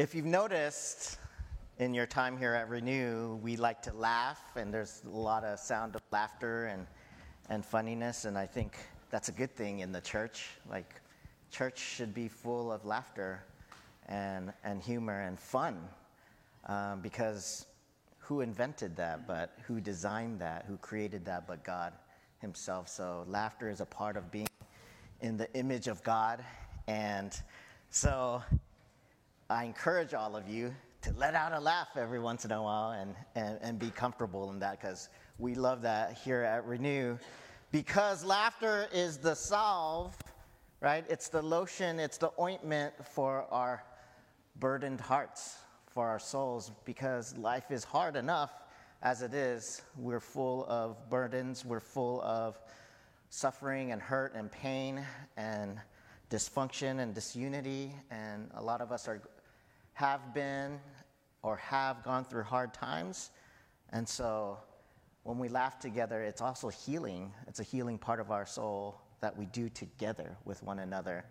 If you've noticed in your time here at Renew, we like to laugh, and there's a lot of sound of laughter and, and funniness, and I think that's a good thing in the church. Like, church should be full of laughter and, and humor and fun um, because who invented that but who designed that, who created that but God Himself? So, laughter is a part of being in the image of God, and so I encourage all of you to let out a laugh every once in a while and, and, and be comfortable in that because we love that here at Renew. Because laughter is the salve, right? It's the lotion, it's the ointment for our burdened hearts, for our souls, because life is hard enough as it is. We're full of burdens, we're full of suffering and hurt and pain and dysfunction and disunity, and a lot of us are have been or have gone through hard times. And so when we laugh together, it's also healing. It's a healing part of our soul that we do together with one another.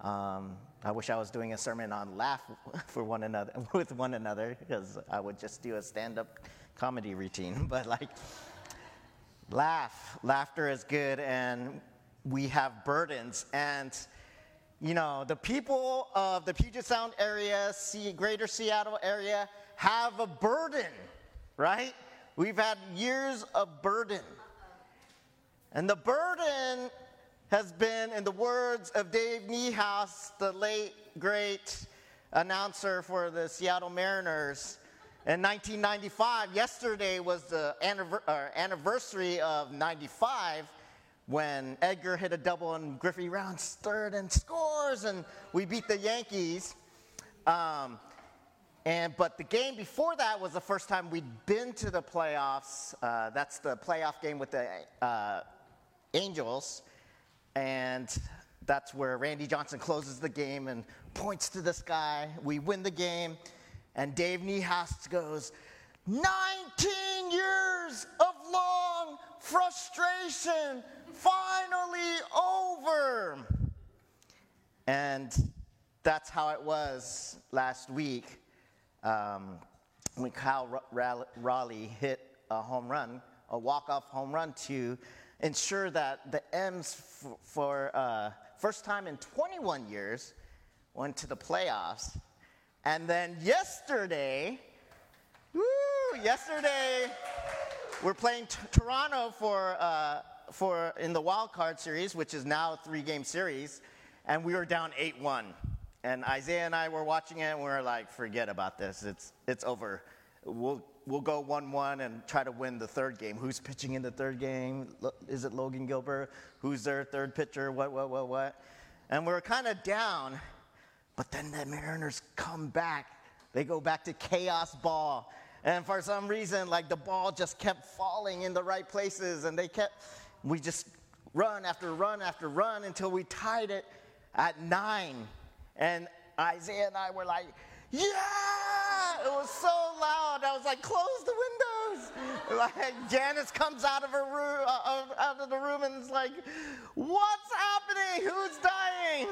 Um, I wish I was doing a sermon on laugh for one another with one another because I would just do a stand-up comedy routine. But like, laugh, laughter is good, and we have burdens and you know, the people of the Puget Sound area, see, greater Seattle area, have a burden, right? We've had years of burden. And the burden has been, in the words of Dave Niehaus, the late, great announcer for the Seattle Mariners, in 1995, yesterday was the uh, anniversary of 95 when Edgar hit a double and Griffey Rounds third and scores, and we beat the Yankees. Um, and but the game before that was the first time we'd been to the playoffs. Uh, that's the playoff game with the uh, Angels, and that's where Randy Johnson closes the game and points to the sky. We win the game, and Dave Niehaus goes, 19 years of long frustration finally over. And that's how it was last week um, when Cal Raleigh hit a home run, a walk-off home run to ensure that the M's f- for uh, first time in 21 years went to the playoffs. And then yesterday, woo, yesterday, we're playing t- Toronto for uh, for in the wild card series, which is now a three game series, and we were down 8 1. And Isaiah and I were watching it, and we were like, forget about this. It's, it's over. We'll, we'll go 1 1 and try to win the third game. Who's pitching in the third game? Is it Logan Gilbert? Who's their third pitcher? What, what, what, what? And we are kind of down, but then the Mariners come back. They go back to chaos ball. And for some reason, like the ball just kept falling in the right places, and they kept we just run after run after run until we tied it at nine. And Isaiah and I were like, yeah! It was so loud. I was like, close the windows. Like Janice comes out of her room, uh, out of the room, and is like, what's happening? Who's dying?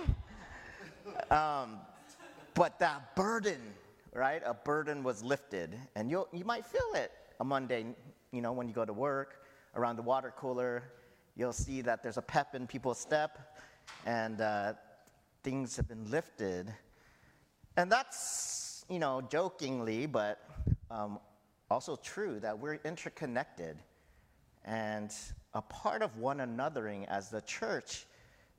Um, but that burden, right? A burden was lifted, and you you might feel it a Monday, you know, when you go to work around the water cooler you'll see that there's a pep in people's step and uh, things have been lifted. And that's, you know, jokingly, but um, also true that we're interconnected. And a part of one anothering as the church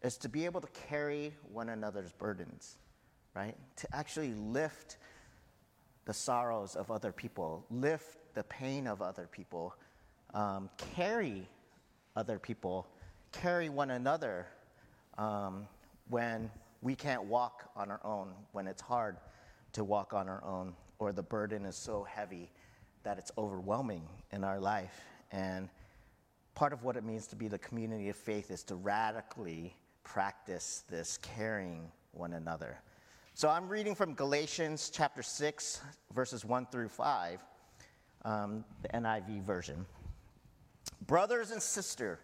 is to be able to carry one another's burdens, right? To actually lift the sorrows of other people, lift the pain of other people, um, carry other people, carry one another um, when we can't walk on our own, when it's hard to walk on our own, or the burden is so heavy that it's overwhelming in our life. And part of what it means to be the community of faith is to radically practice this caring one another. So I'm reading from Galatians chapter 6, verses 1 through 5, um, the NIV version. Brothers and sister,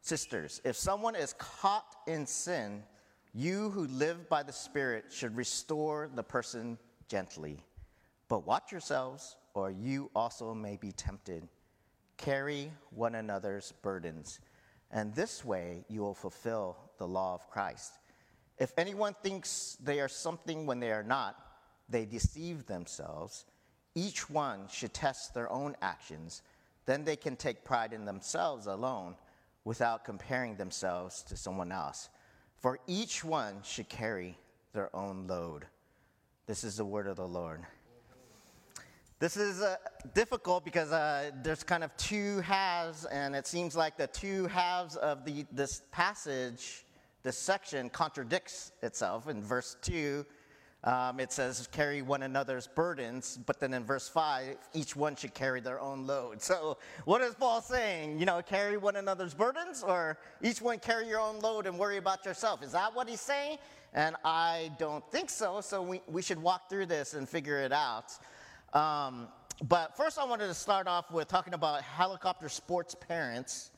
sisters, if someone is caught in sin, You who live by the Spirit should restore the person gently. But watch yourselves, or you also may be tempted. Carry one another's burdens, and this way you will fulfill the law of Christ. If anyone thinks they are something when they are not, they deceive themselves. Each one should test their own actions. Then they can take pride in themselves alone without comparing themselves to someone else. For each one should carry their own load. This is the word of the Lord. This is uh, difficult because uh, there's kind of two halves, and it seems like the two halves of the, this passage, this section, contradicts itself. In verse 2, um, it says, carry one another's burdens, but then in verse 5, each one should carry their own load. So, what is Paul saying? You know, carry one another's burdens, or each one carry your own load and worry about yourself? Is that what he's saying? And I don't think so, so we, we should walk through this and figure it out. Um, but first, I wanted to start off with talking about helicopter sports parents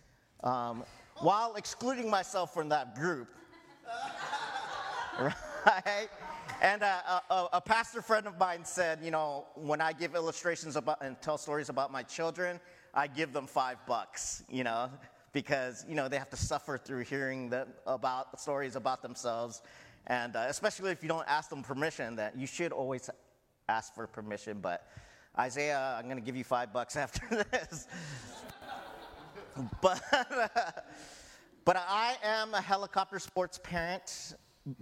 um, while excluding myself from that group. right? And uh, a, a, pastor friend of mine said, you know, when I give illustrations about and tell stories about my children, I give them five bucks, you know, because you know they have to suffer through hearing the, about stories about themselves, and uh, especially if you don't ask them permission, that you should always ask for permission. But Isaiah, I'm going to give you five bucks after this. but but I am a helicopter sports parent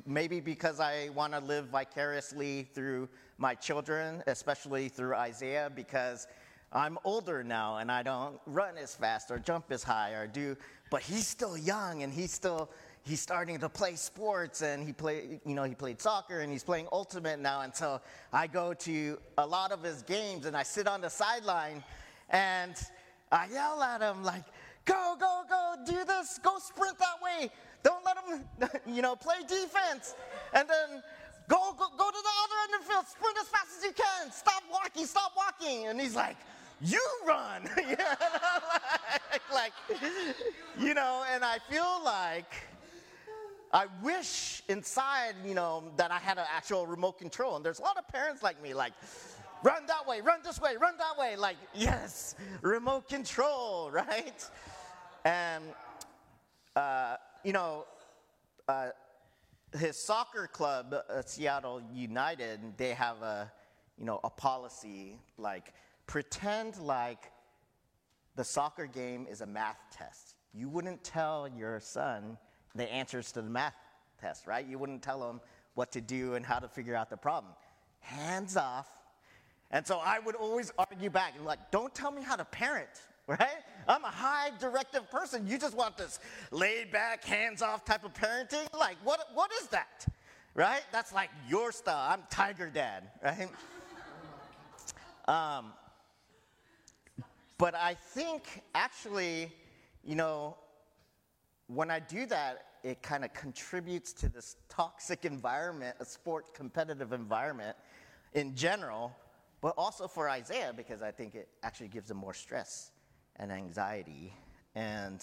maybe because I want to live vicariously through my children, especially through Isaiah, because I'm older now and I don't run as fast or jump as high or do, but he's still young and he's still he's starting to play sports and he play you know he played soccer and he's playing ultimate now. And so I go to a lot of his games and I sit on the sideline and I yell at him like go go go do this go sprint that way don't let them, you know, play defense. And then go, go, go to the other end of the field, sprint as fast as you can. Stop walking, stop walking. And he's like, you run. like, like, you know, and I feel like I wish inside, you know, that I had an actual remote control. And there's a lot of parents like me, like, run that way, run this way, run that way. Like, yes, remote control, right? And uh, you know, uh, his soccer club, uh, Seattle United, they have a, you know, a policy like pretend like the soccer game is a math test. You wouldn't tell your son the answers to the math test, right? You wouldn't tell him what to do and how to figure out the problem. Hands off. And so I would always argue back like, don't tell me how to parent right? I'm a high directive person. You just want this laid back, hands off type of parenting? Like, what, what is that? Right? That's like your style. I'm Tiger Dad, right? Um, but I think actually, you know, when I do that, it kind of contributes to this toxic environment, a sport competitive environment in general, but also for Isaiah because I think it actually gives him more stress and anxiety. And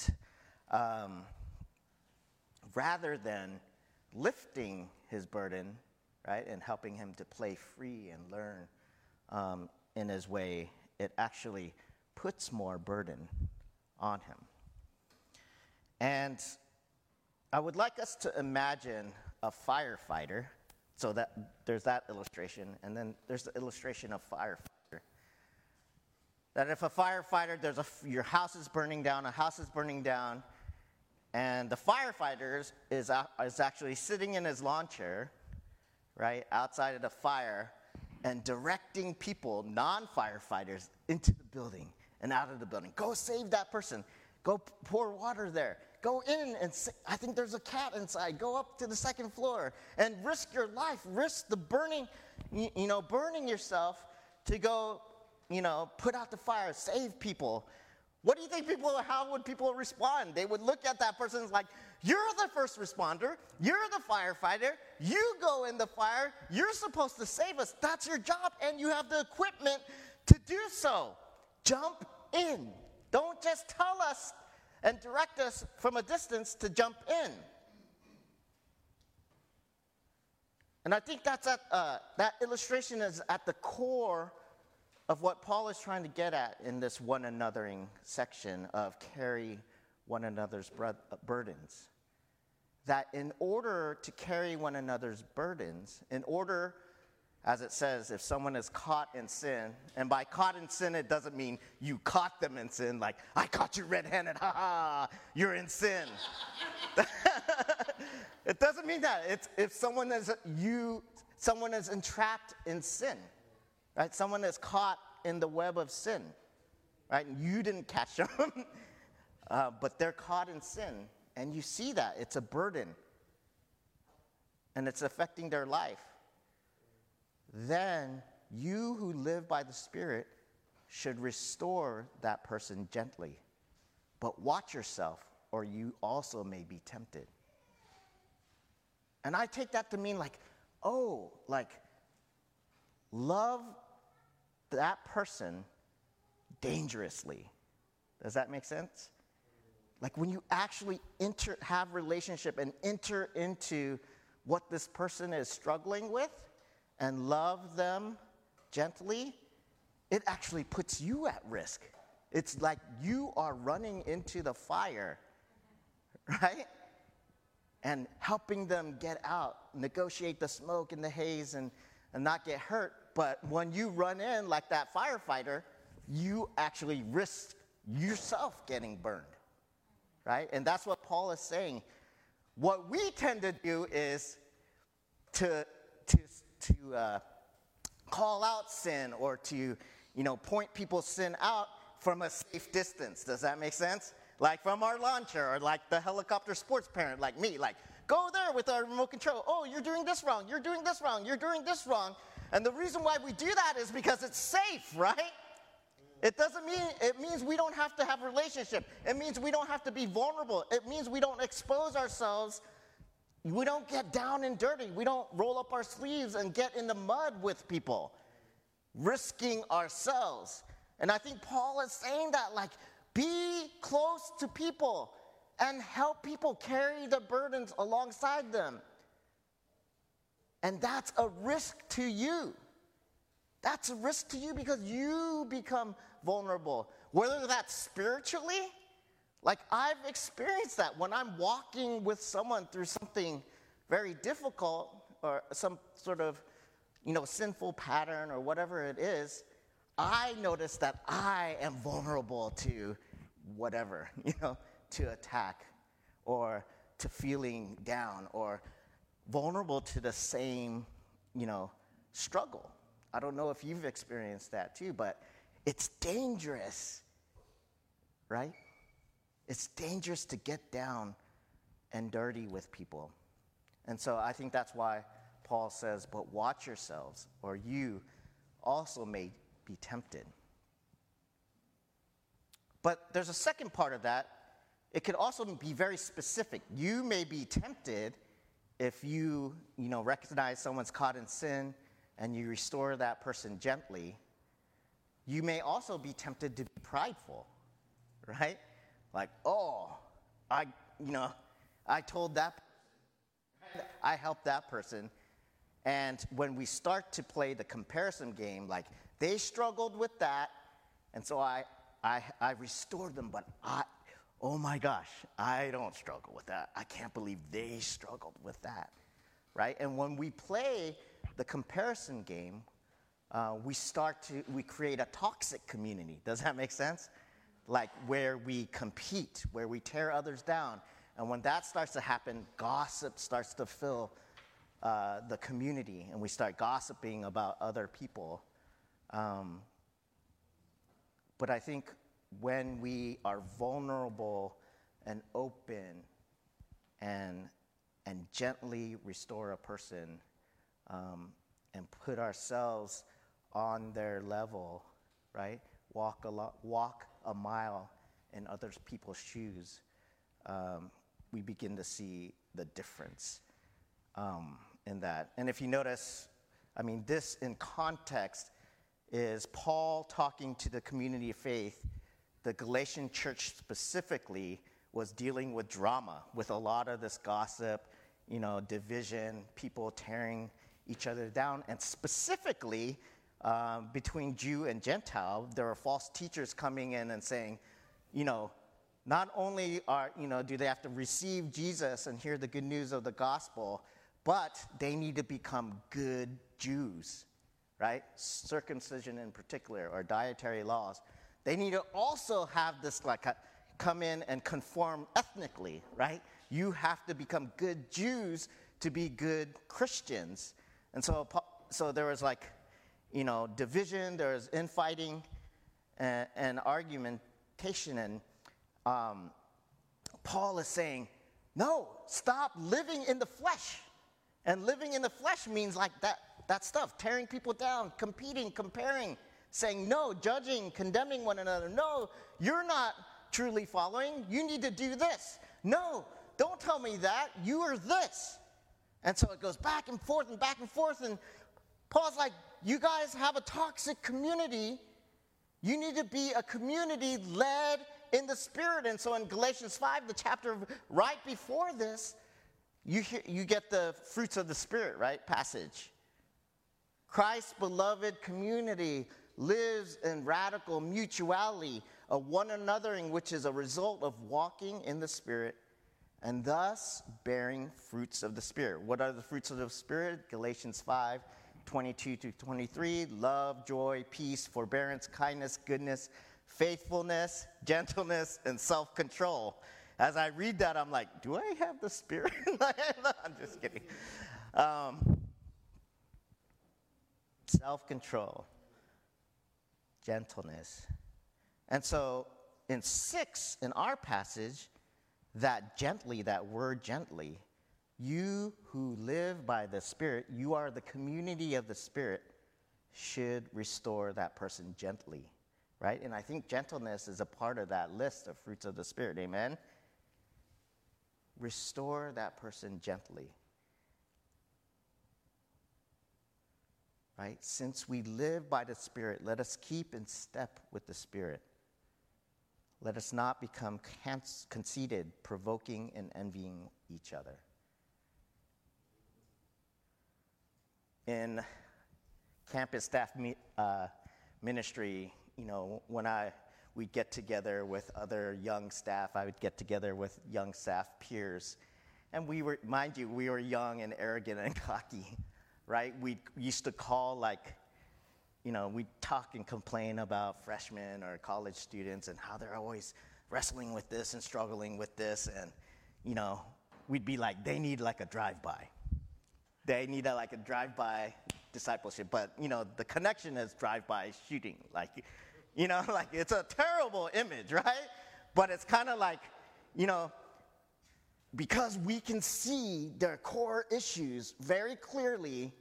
um, rather than lifting his burden, right, and helping him to play free and learn um, in his way, it actually puts more burden on him. And I would like us to imagine a firefighter. So that there's that illustration, and then there's the illustration of firefighter that if a firefighter, there's a, your house is burning down, a house is burning down, and the firefighter is, is actually sitting in his lawn chair, right, outside of the fire, and directing people, non firefighters, into the building and out of the building. Go save that person. Go pour water there. Go in and I think there's a cat inside. Go up to the second floor and risk your life. Risk the burning, you know, burning yourself to go you know, put out the fire, save people. What do you think people, how would people respond? They would look at that person and like, you're the first responder, you're the firefighter, you go in the fire, you're supposed to save us. That's your job, and you have the equipment to do so. Jump in. Don't just tell us and direct us from a distance to jump in. And I think that's at, uh, that illustration is at the core of what Paul is trying to get at in this one anothering section of carry one another's burdens. That in order to carry one another's burdens, in order, as it says, if someone is caught in sin, and by caught in sin, it doesn't mean you caught them in sin, like, I caught you red handed, ha ha, you're in sin. it doesn't mean that. It's if someone is you, someone is entrapped in sin, right? Someone is caught in the web of sin, right? You didn't catch them. Uh, but they're caught in sin, and you see that. It's a burden, and it's affecting their life. Then you who live by the Spirit should restore that person gently. But watch yourself, or you also may be tempted. And I take that to mean like, oh, like, love that person dangerously. Does that make sense? Like when you actually enter, have relationship and enter into what this person is struggling with and love them gently, it actually puts you at risk. It's like you are running into the fire, right? And helping them get out, negotiate the smoke and the haze and, and not get hurt. But when you run in like that firefighter, you actually risk yourself getting burned right? And that's what Paul is saying. What we tend to do is to, to, to uh, call out sin or to, you know, point people's sin out from a safe distance. Does that make sense? Like from our launcher or like the helicopter sports parent like me, like, go there with our remote control. Oh, you're doing this wrong. You're doing this wrong. You're doing this wrong. And the reason why we do that is because it's safe, right? It doesn't mean, it means we don't have to have relationship. It means we don't have to be vulnerable. It means we don't expose ourselves. We don't get down and dirty. We don't roll up our sleeves and get in the mud with people, risking ourselves. And I think Paul is saying that, like, be close to people and help people carry the burdens alongside them. And that's a risk to you. That's a risk to you because you become vulnerable. Whether that's spiritually, like I've experienced that when I'm walking with someone through something very difficult or some sort of, you know, sinful pattern or whatever it is, I notice that I am vulnerable to whatever, you know, to attack or to feeling down or vulnerable to the same, you know, struggle. I don't know if you've experienced that too, but it's dangerous, right? It's dangerous to get down and dirty with people. And so I think that's why Paul says, but watch yourselves, or you also may be tempted. But there's a second part of that. It could also be very specific. You may be tempted if you, you know, recognize someone's caught in sin and you restore that person gently you may also be tempted to be prideful, right? Like, oh, I, you know, I told that, I helped that person. And when we start to play the comparison game, like they struggled with that, and so I, I, I restored them, but I, oh my gosh, I don't struggle with that. I can't believe they struggled with that, right? And when we play the comparison game, uh, we start to we create a toxic community does that make sense like where we compete where we tear others down and when that starts to happen gossip starts to fill uh, the community and we start gossiping about other people um, but i think when we are vulnerable and open and and gently restore a person um, and put ourselves on their level, right? Walk a, lo- walk a mile in other people's shoes, um, we begin to see the difference um, in that. And if you notice, I mean, this in context is Paul talking to the community of faith. The Galatian church specifically was dealing with drama, with a lot of this gossip, you know, division, people tearing each other down. And specifically, um, between Jew and Gentile, there are false teachers coming in and saying, you know, not only are, you know, do they have to receive Jesus and hear the good news of the gospel, but they need to become good Jews, right? Circumcision in particular, or dietary laws. They need to also have this, like, come in and conform ethnically, right? You have to become good Jews to be good Christians. And so, so there was like, you know, division, there was infighting and, and argumentation. And um, Paul is saying, no, stop living in the flesh. And living in the flesh means like that, that stuff, tearing people down, competing, comparing, saying no, judging, condemning one another. No, you're not truly following. You need to do this. No, don't tell me that. You are this. And so it goes back and forth and back and forth. And Paul's like, you guys have a toxic community. You need to be a community led in the Spirit. And so in Galatians 5, the chapter right before this, you, hear, you get the fruits of the Spirit, right? Passage. Christ's beloved community lives in radical mutuality of one anothering, which is a result of walking in the Spirit and thus bearing fruits of the Spirit. What are the fruits of the Spirit? Galatians 5 22 to 23 love, joy, peace, forbearance, kindness, goodness, faithfulness, gentleness, and self control. As I read that, I'm like, do I have the Spirit? I'm just kidding. Um, self control, gentleness. And so in six, in our passage, that gently, that word gently, you who live by the Spirit, you are the community of the Spirit, should restore that person gently, right? And I think gentleness is a part of that list of fruits of the Spirit. Amen? Restore that person gently. Right? Since we live by the Spirit, let us keep in step with the Spirit. Let us not become conceited, provoking, and envying each other. In campus staff uh, ministry, you know, when I we'd get together with other young staff, I would get together with young staff peers, and we were, mind you, we were young and arrogant and cocky, right? We used to call like you know, we talk and complain about freshmen or college students and how they're always wrestling with this and struggling with this. And, you know, we'd be like, they need like a drive by. They need a, like a drive by discipleship. But, you know, the connection is drive by shooting. Like, you know, like it's a terrible image, right? But it's kind of like, you know, because we can see their core issues very clearly,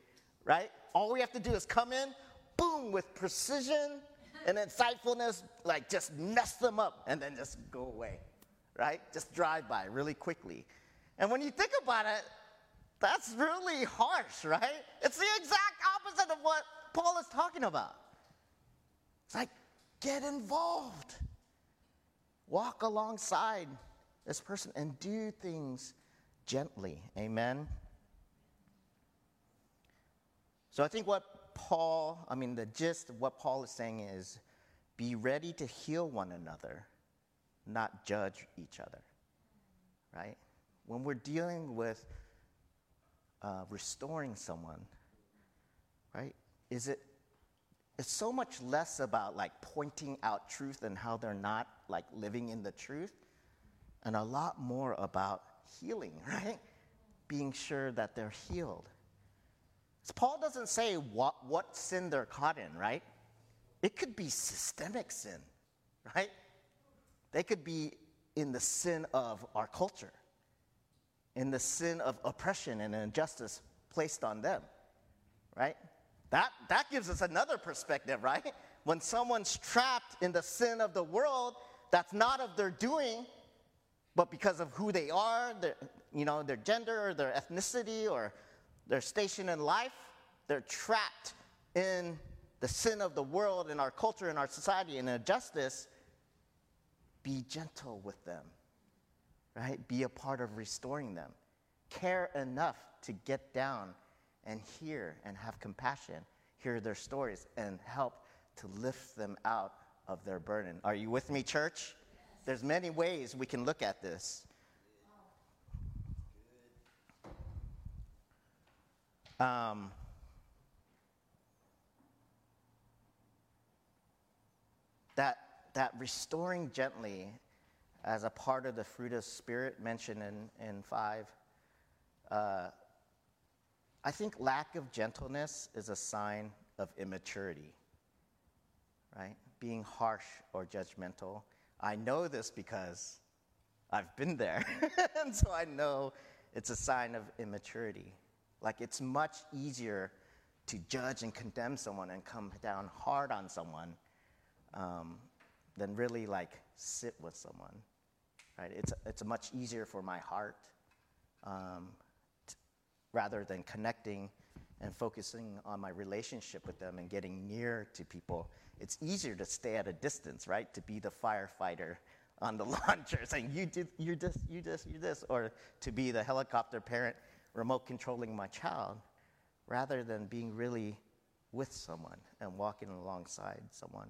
right? All we have to do is come in, boom, with precision and insightfulness, like just mess them up and then just go away, right? Just drive by really quickly. And when you think about it, that's really harsh, right? It's the exact opposite of what Paul is talking about. It's like, get involved, walk alongside this person, and do things gently. Amen? So I think what Paul, I mean, the gist of what Paul is saying is be ready to heal one another, not judge each other, right? When we're dealing with uh, restoring someone, right? Is it, it's so much less about like pointing out truth and how they're not like living in the truth, and a lot more about healing, right? Being sure that they're healed. Paul doesn't say what, what sin they're caught in, right? It could be systemic sin, right? They could be in the sin of our culture, in the sin of oppression and injustice placed on them, right? That, that gives us another perspective, right? When someone's trapped in the sin of the world, that's not of their doing, but because of who they are, their, you know, their gender or their ethnicity or their station in life, they're trapped in the sin of the world, in our culture, in our society, in injustice. Be gentle with them, right? Be a part of restoring them. Care enough to get down and hear and have compassion, hear their stories, and help to lift them out of their burden. Are you with me, church? There's many ways we can look at this. Um, that, that restoring gently as a part of the fruit of spirit mentioned in, in 5 uh, i think lack of gentleness is a sign of immaturity right being harsh or judgmental i know this because i've been there and so i know it's a sign of immaturity like it's much easier to judge and condemn someone and come down hard on someone um, than really like sit with someone. Right? It's, it's much easier for my heart um, t- rather than connecting and focusing on my relationship with them and getting near to people. It's easier to stay at a distance, right? To be the firefighter on the launcher saying, you did, you're this, you this, you this, or to be the helicopter parent remote controlling my child rather than being really with someone and walking alongside someone.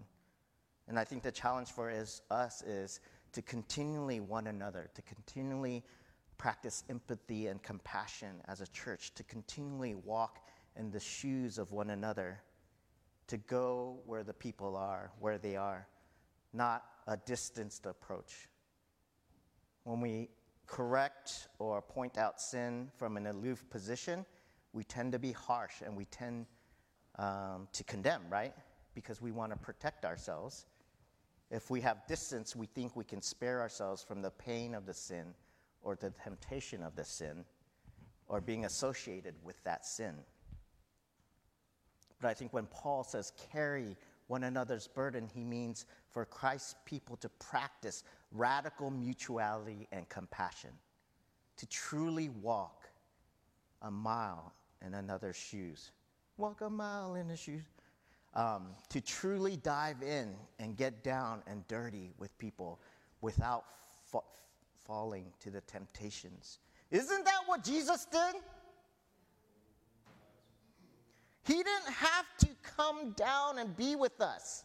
And I think the challenge for is, us is to continually one another, to continually practice empathy and compassion as a church, to continually walk in the shoes of one another, to go where the people are, where they are, not a distanced approach. When we correct or point out sin from an aloof position, we tend to be harsh and we tend um, to condemn, right? Because we want to protect ourselves. If we have distance, we think we can spare ourselves from the pain of the sin or the temptation of the sin or being associated with that sin. But I think when Paul says carry one another's burden, he means for Christ's people to practice radical mutuality and compassion, to truly walk a mile in another's shoes. Walk a mile in his shoes um, to truly dive in and get down and dirty with people without fa- falling to the temptations. Isn't that what Jesus did? He didn't have to come down and be with us.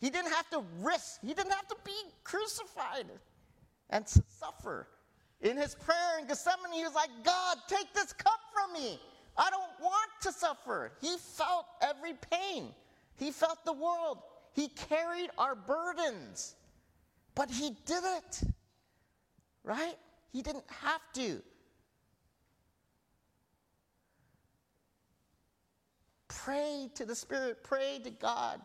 He didn't have to risk, he didn't have to be crucified and to suffer. In his prayer in Gethsemane, he was like, God, take this cup from me. I don't want to suffer. He felt every pain, he felt the world. He carried our burdens, but he did it, right? He didn't have to. Pray to the Spirit, pray to God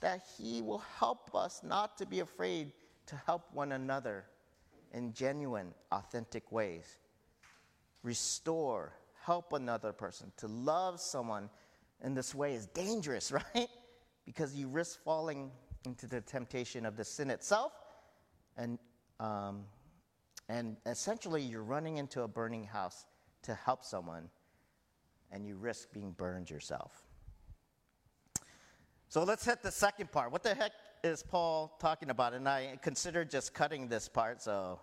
that He will help us not to be afraid to help one another in genuine, authentic ways. Restore help another person, to love someone in this way is dangerous, right? Because you risk falling into the temptation of the sin itself, and, um, and essentially you're running into a burning house to help someone, and you risk being burned yourself. So let's hit the second part. What the heck is Paul talking about? And I considered just cutting this part, so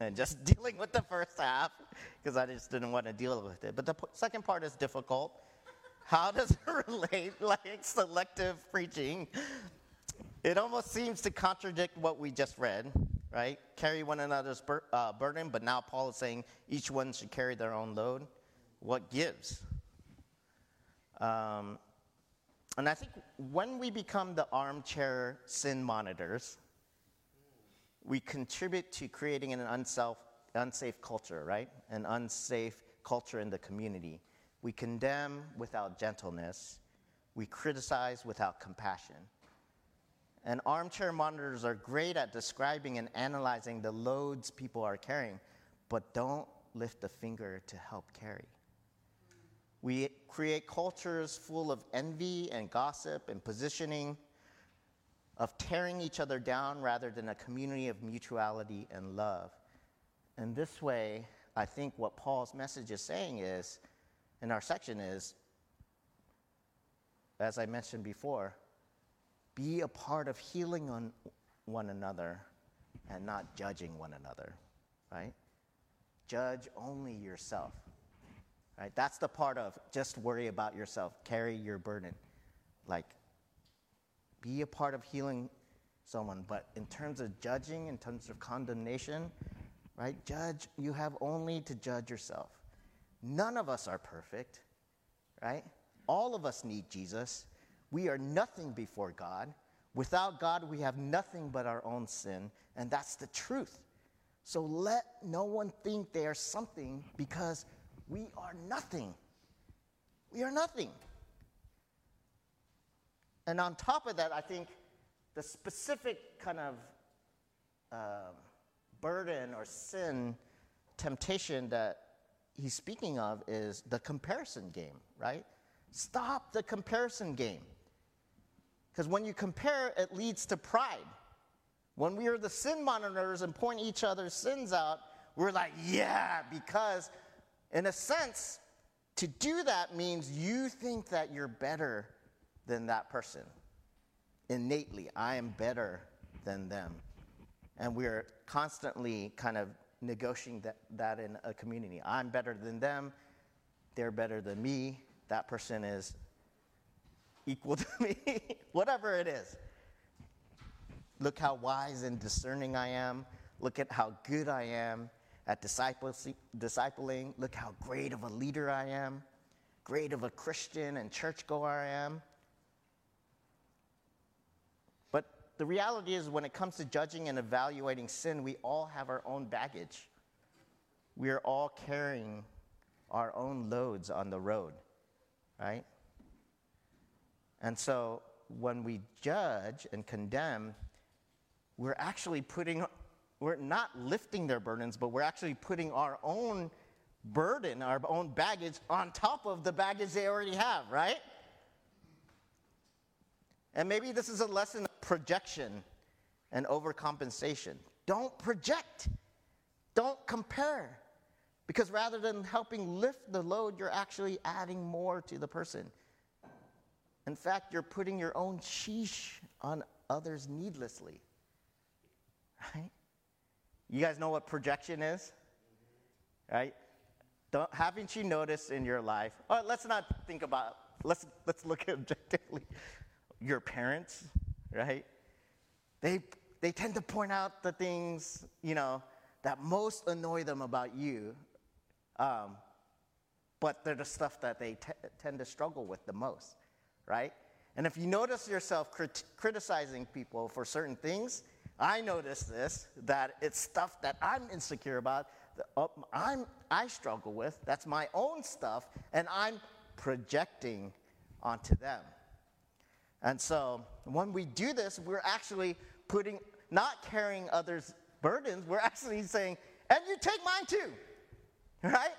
and just dealing with the first half because I just didn't want to deal with it. But the p- second part is difficult. How does it relate like selective preaching? It almost seems to contradict what we just read, right? Carry one another's bur- uh, burden, but now Paul is saying each one should carry their own load. What gives? Um, and I think when we become the armchair sin monitors, we contribute to creating an unself, unsafe culture, right? An unsafe culture in the community. We condemn without gentleness. We criticize without compassion. And armchair monitors are great at describing and analyzing the loads people are carrying, but don't lift a finger to help carry. We create cultures full of envy and gossip and positioning of tearing each other down rather than a community of mutuality and love. And this way, I think what Paul's message is saying is, in our section is, as I mentioned before, be a part of healing on one another and not judging one another, right? Judge only yourself, right? That's the part of just worry about yourself, carry your burden. Like, be a part of healing someone. But in terms of judging, in terms of condemnation, right? Judge, you have only to judge yourself. None of us are perfect, right? All of us need Jesus. We are nothing before God. Without God, we have nothing but our own sin, and that's the truth. So let no one think they are something because we are nothing. We are nothing. And on top of that, I think the specific kind of uh, burden or sin, temptation that he's speaking of is the comparison game, right? Stop the comparison game. Because when you compare, it leads to pride. When we are the sin monitors and point each other's sins out, we're like, yeah, because in a sense, to do that means you think that you're better than that person. Innately, I am better than them. And we're constantly kind of negotiating that, that in a community. I'm better than them, they're better than me, that person is equal to me, whatever it is. Look how wise and discerning I am. Look at how good I am at discipling. Look how great of a leader I am, great of a Christian and churchgoer I am. But the reality is, when it comes to judging and evaluating sin, we all have our own baggage. We are all carrying our own loads on the road, right? And so when we judge and condemn, we're actually putting, we're not lifting their burdens, but we're actually putting our own burden, our own baggage on top of the baggage they already have, right? And maybe this is a lesson of projection and overcompensation. Don't project, don't compare. Because rather than helping lift the load, you're actually adding more to the person. In fact, you're putting your own sheesh on others needlessly. You guys know what projection is? Right? Don't, haven't you noticed in your life? Oh, let's not think about, let's, let's look at objectively. Your parents, right? They, they tend to point out the things, you know, that most annoy them about you, um, but they're the stuff that they t- tend to struggle with the most right? And if you notice yourself crit- criticizing people for certain things, I notice this that it's stuff that I'm insecure about, that uh, I'm, I struggle with, that's my own stuff, and I'm projecting onto them. And so when we do this, we're actually putting, not carrying others' burdens, we're actually saying, and you take mine too, right?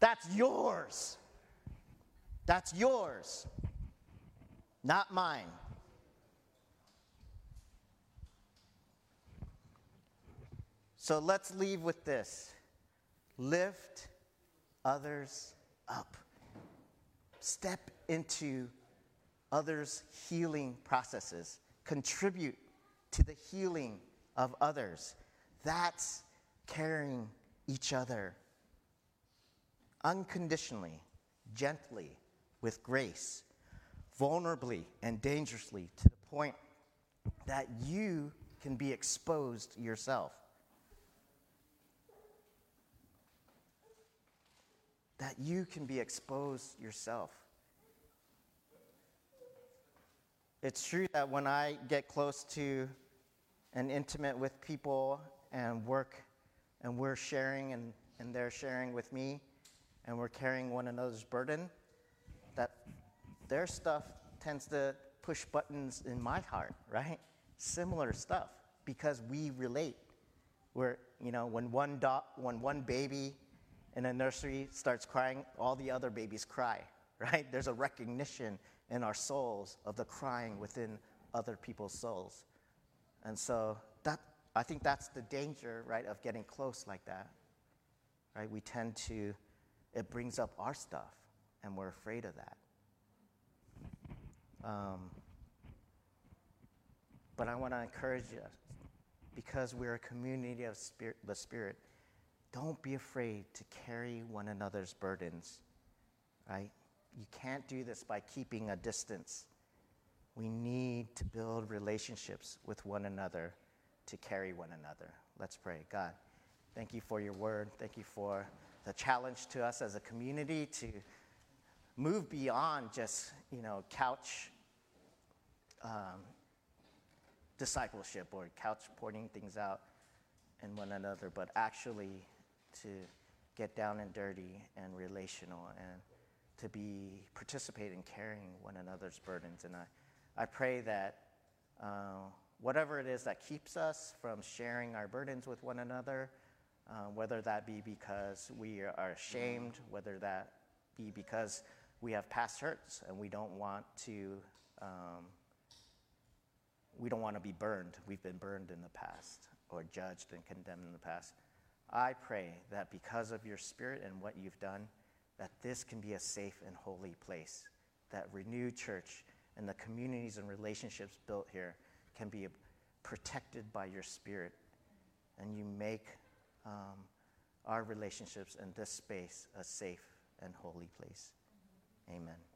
That's yours. That's yours not mine. So let's leave with this lift others up, step into others' healing processes, contribute to the healing of others. That's carrying each other unconditionally, gently, with grace vulnerably and dangerously to the point that you can be exposed yourself. That you can be exposed yourself. It's true that when I get close to and intimate with people and work and we're sharing and, and they're sharing with me and we're carrying one another's burden, that their stuff tends to push buttons in my heart, right? Similar stuff because we relate. Where, you know, when one, do- when one baby in a nursery starts crying, all the other babies cry, right? There's a recognition in our souls of the crying within other people's souls. And so that, I think that's the danger, right, of getting close like that, right? We tend to, it brings up our stuff, and we're afraid of that. Um, but I want to encourage you because we're a community of spirit, the Spirit, don't be afraid to carry one another's burdens right? You can't do this by keeping a distance. We need to build relationships with one another to carry one another. Let's pray. God, thank you for your word. Thank you for the challenge to us as a community to move beyond just, you know, couch um, discipleship or couch pointing things out in one another, but actually to get down and dirty and relational and to be participate in carrying one another's burdens. And I, I pray that uh, whatever it is that keeps us from sharing our burdens with one another, uh, whether that be because we are ashamed, whether that be because we have past hurts and we don't want to um, we don't want to be burned. We've been burned in the past or judged and condemned in the past. I pray that because of your spirit and what you've done, that this can be a safe and holy place, that renewed church and the communities and relationships built here can be protected by your spirit, and you make um, our relationships in this space a safe and holy place. Amen.